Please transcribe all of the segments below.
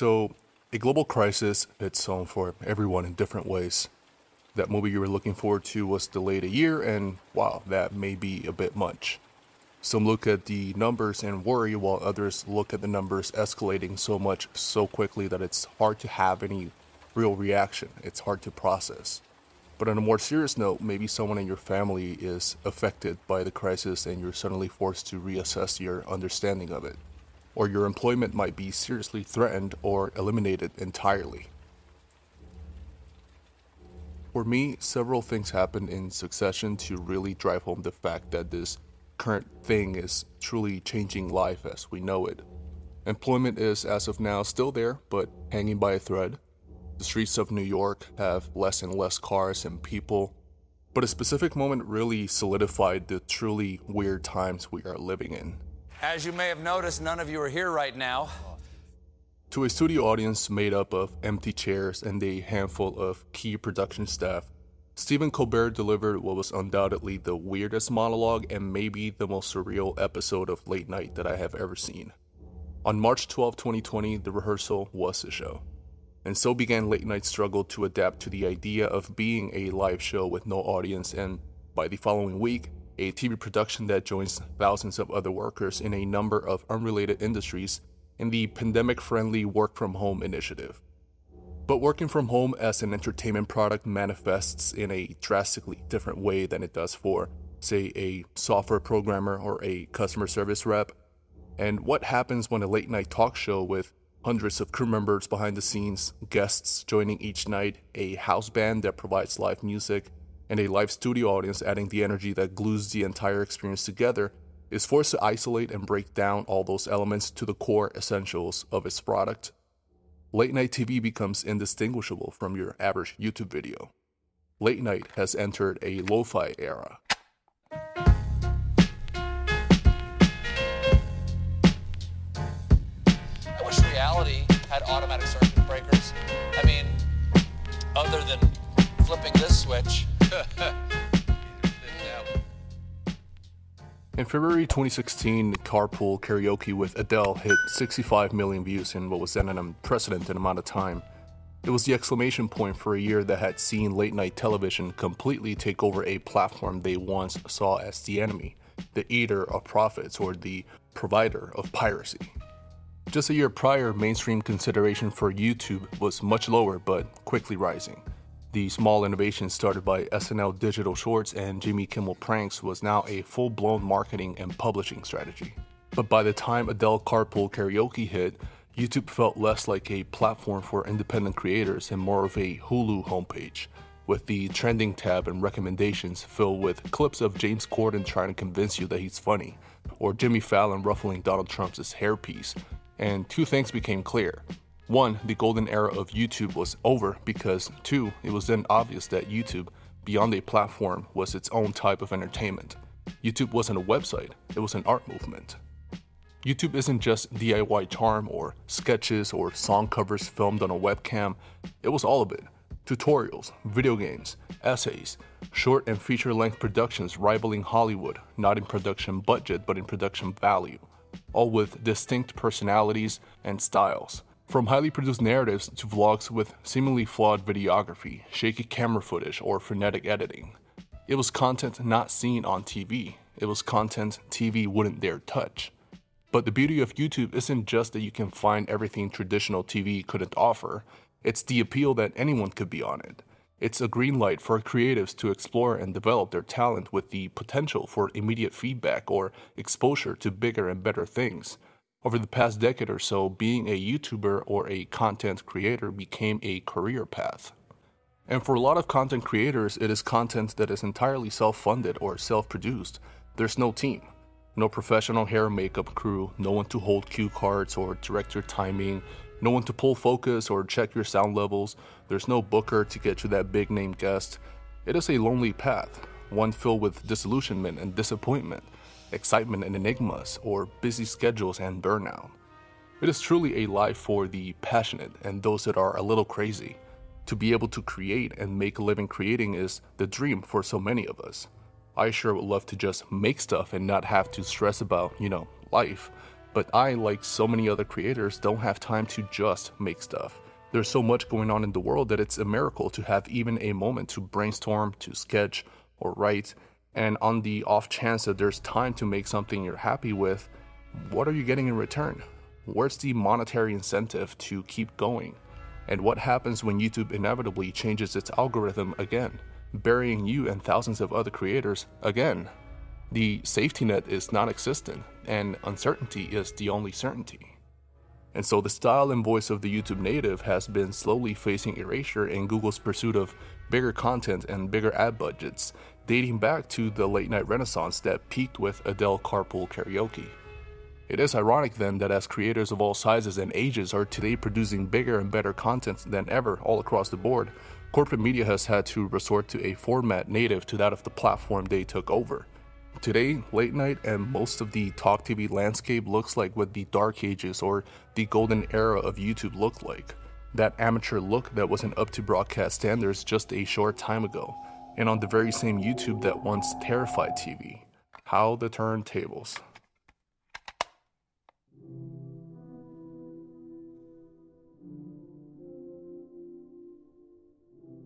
So, a global crisis hits home for everyone in different ways. That movie you were looking forward to was delayed a year, and wow, that may be a bit much. Some look at the numbers and worry, while others look at the numbers escalating so much so quickly that it's hard to have any real reaction. It's hard to process. But on a more serious note, maybe someone in your family is affected by the crisis and you're suddenly forced to reassess your understanding of it. Or your employment might be seriously threatened or eliminated entirely. For me, several things happened in succession to really drive home the fact that this current thing is truly changing life as we know it. Employment is, as of now, still there, but hanging by a thread. The streets of New York have less and less cars and people. But a specific moment really solidified the truly weird times we are living in. As you may have noticed, none of you are here right now. To a studio audience made up of empty chairs and a handful of key production staff, Stephen Colbert delivered what was undoubtedly the weirdest monologue and maybe the most surreal episode of Late Night that I have ever seen. On March 12, 2020, the rehearsal was the show. And so began Late Night's struggle to adapt to the idea of being a live show with no audience, and by the following week, a TV production that joins thousands of other workers in a number of unrelated industries in the pandemic friendly work from home initiative. But working from home as an entertainment product manifests in a drastically different way than it does for, say, a software programmer or a customer service rep. And what happens when a late night talk show with hundreds of crew members behind the scenes, guests joining each night, a house band that provides live music, and a live studio audience adding the energy that glues the entire experience together, is forced to isolate and break down all those elements to the core essentials of its product late night TV becomes indistinguishable from your average YouTube video. Late night has entered a lo fi era. I wish reality had automatic circuit In February 2016, Carpool Karaoke with Adele hit 65 million views in what was then an unprecedented amount of time. It was the exclamation point for a year that had seen late night television completely take over a platform they once saw as the enemy, the eater of profits, or the provider of piracy. Just a year prior, mainstream consideration for YouTube was much lower but quickly rising. The small innovation started by SNL Digital Shorts and Jimmy Kimmel Pranks was now a full blown marketing and publishing strategy. But by the time Adele Carpool Karaoke hit, YouTube felt less like a platform for independent creators and more of a Hulu homepage, with the trending tab and recommendations filled with clips of James Corden trying to convince you that he's funny, or Jimmy Fallon ruffling Donald Trump's hairpiece. And two things became clear. One, the golden era of YouTube was over because, two, it was then obvious that YouTube, beyond a platform, was its own type of entertainment. YouTube wasn't a website, it was an art movement. YouTube isn't just DIY charm or sketches or song covers filmed on a webcam, it was all of it tutorials, video games, essays, short and feature length productions rivaling Hollywood, not in production budget but in production value, all with distinct personalities and styles. From highly produced narratives to vlogs with seemingly flawed videography, shaky camera footage, or frenetic editing. It was content not seen on TV. It was content TV wouldn't dare touch. But the beauty of YouTube isn't just that you can find everything traditional TV couldn't offer, it's the appeal that anyone could be on it. It's a green light for creatives to explore and develop their talent with the potential for immediate feedback or exposure to bigger and better things. Over the past decade or so, being a YouTuber or a content creator became a career path. And for a lot of content creators, it is content that is entirely self funded or self produced. There's no team, no professional hair and makeup crew, no one to hold cue cards or direct your timing, no one to pull focus or check your sound levels. There's no booker to get you that big name guest. It is a lonely path, one filled with disillusionment and disappointment excitement and enigmas, or busy schedules and burnout. It is truly a life for the passionate and those that are a little crazy. To be able to create and make a living creating is the dream for so many of us. I sure would love to just make stuff and not have to stress about, you know, life. But I, like so many other creators, don't have time to just make stuff. There's so much going on in the world that it's a miracle to have even a moment to brainstorm, to sketch, or write. And on the off chance that there's time to make something you're happy with, what are you getting in return? Where's the monetary incentive to keep going? And what happens when YouTube inevitably changes its algorithm again, burying you and thousands of other creators again? The safety net is non existent, and uncertainty is the only certainty. And so the style and voice of the YouTube native has been slowly facing erasure in Google's pursuit of bigger content and bigger ad budgets, dating back to the late night renaissance that peaked with Adele Carpool Karaoke. It is ironic then that as creators of all sizes and ages are today producing bigger and better content than ever all across the board, corporate media has had to resort to a format native to that of the platform they took over. Today, late night and most of the talk TV landscape looks like what the dark ages or the golden era of YouTube looked like. That amateur look that wasn't up to broadcast standards just a short time ago, and on the very same YouTube that once terrified TV. How the turntables.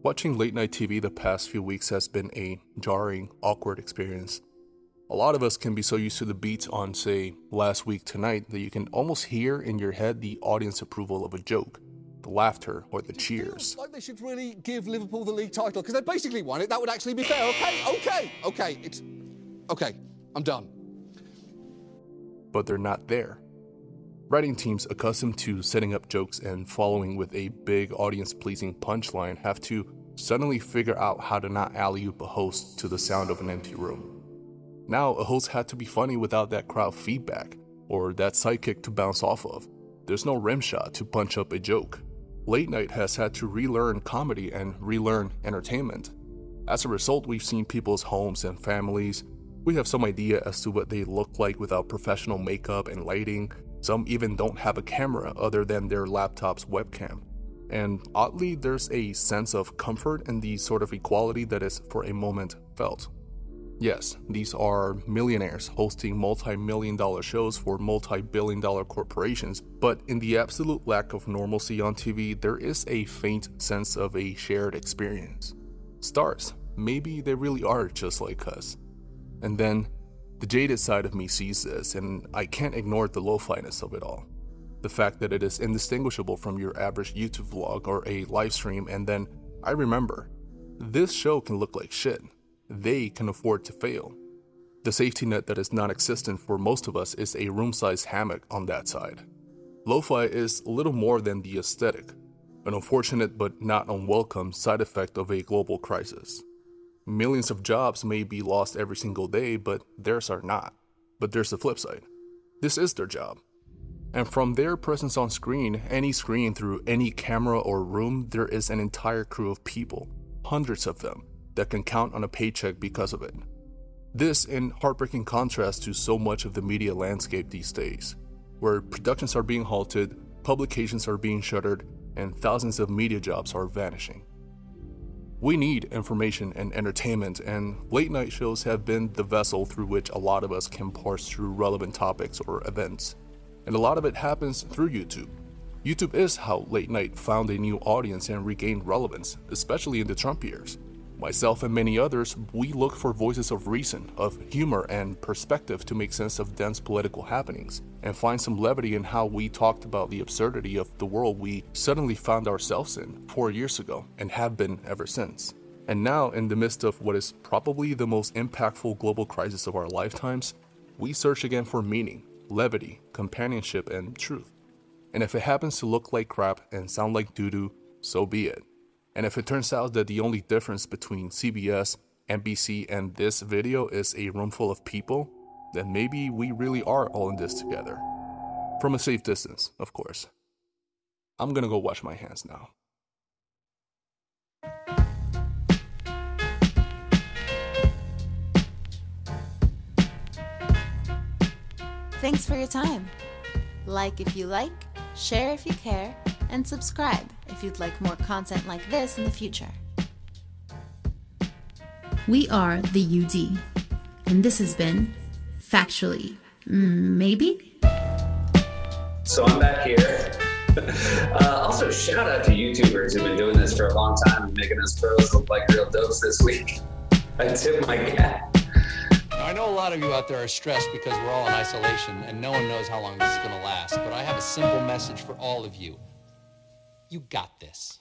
Watching late night TV the past few weeks has been a jarring, awkward experience. A lot of us can be so used to the beats on, say, last week tonight that you can almost hear in your head the audience approval of a joke, the laughter or the cheers. Like they should really give Liverpool the league title because they basically won it. That would actually be fair. Okay, okay, okay. It's okay. I'm done. But they're not there. Writing teams accustomed to setting up jokes and following with a big audience pleasing punchline have to suddenly figure out how to not alley oop a host to the sound of an empty room. Now, a host had to be funny without that crowd feedback or that sidekick to bounce off of. There's no rim shot to punch up a joke. Late night has had to relearn comedy and relearn entertainment. As a result, we've seen people's homes and families. We have some idea as to what they look like without professional makeup and lighting, some even don't have a camera other than their laptop's webcam. And oddly, there's a sense of comfort in the sort of equality that is for a moment felt. Yes, these are millionaires hosting multi million dollar shows for multi billion dollar corporations, but in the absolute lack of normalcy on TV, there is a faint sense of a shared experience. Stars, maybe they really are just like us. And then the jaded side of me sees this, and I can't ignore the lo finess of it all. The fact that it is indistinguishable from your average YouTube vlog or a live stream, and then I remember this show can look like shit. They can afford to fail. The safety net that is non existent for most of us is a room sized hammock on that side. Lo fi is little more than the aesthetic, an unfortunate but not unwelcome side effect of a global crisis. Millions of jobs may be lost every single day, but theirs are not. But there's the flip side. This is their job. And from their presence on screen, any screen through any camera or room, there is an entire crew of people, hundreds of them, that can count on a paycheck because of it. This in heartbreaking contrast to so much of the media landscape these days, where productions are being halted, publications are being shuttered, and thousands of media jobs are vanishing. We need information and entertainment, and late night shows have been the vessel through which a lot of us can parse through relevant topics or events. And a lot of it happens through YouTube. YouTube is how late night found a new audience and regained relevance, especially in the Trump years. Myself and many others, we look for voices of reason, of humor, and perspective to make sense of dense political happenings, and find some levity in how we talked about the absurdity of the world we suddenly found ourselves in four years ago and have been ever since. And now, in the midst of what is probably the most impactful global crisis of our lifetimes, we search again for meaning, levity, companionship, and truth. And if it happens to look like crap and sound like doo doo, so be it. And if it turns out that the only difference between CBS, NBC, and this video is a room full of people, then maybe we really are all in this together. From a safe distance, of course. I'm gonna go wash my hands now. Thanks for your time. Like if you like, share if you care, and subscribe if you'd like more content like this in the future. We are the UD, and this has been Factually, maybe? So I'm back here. Uh, also, shout out to YouTubers who've been doing this for a long time and making us pros look like real dopes this week. I tip my cap. I know a lot of you out there are stressed because we're all in isolation and no one knows how long this is going to last, but I have a simple message for all of you. You got this.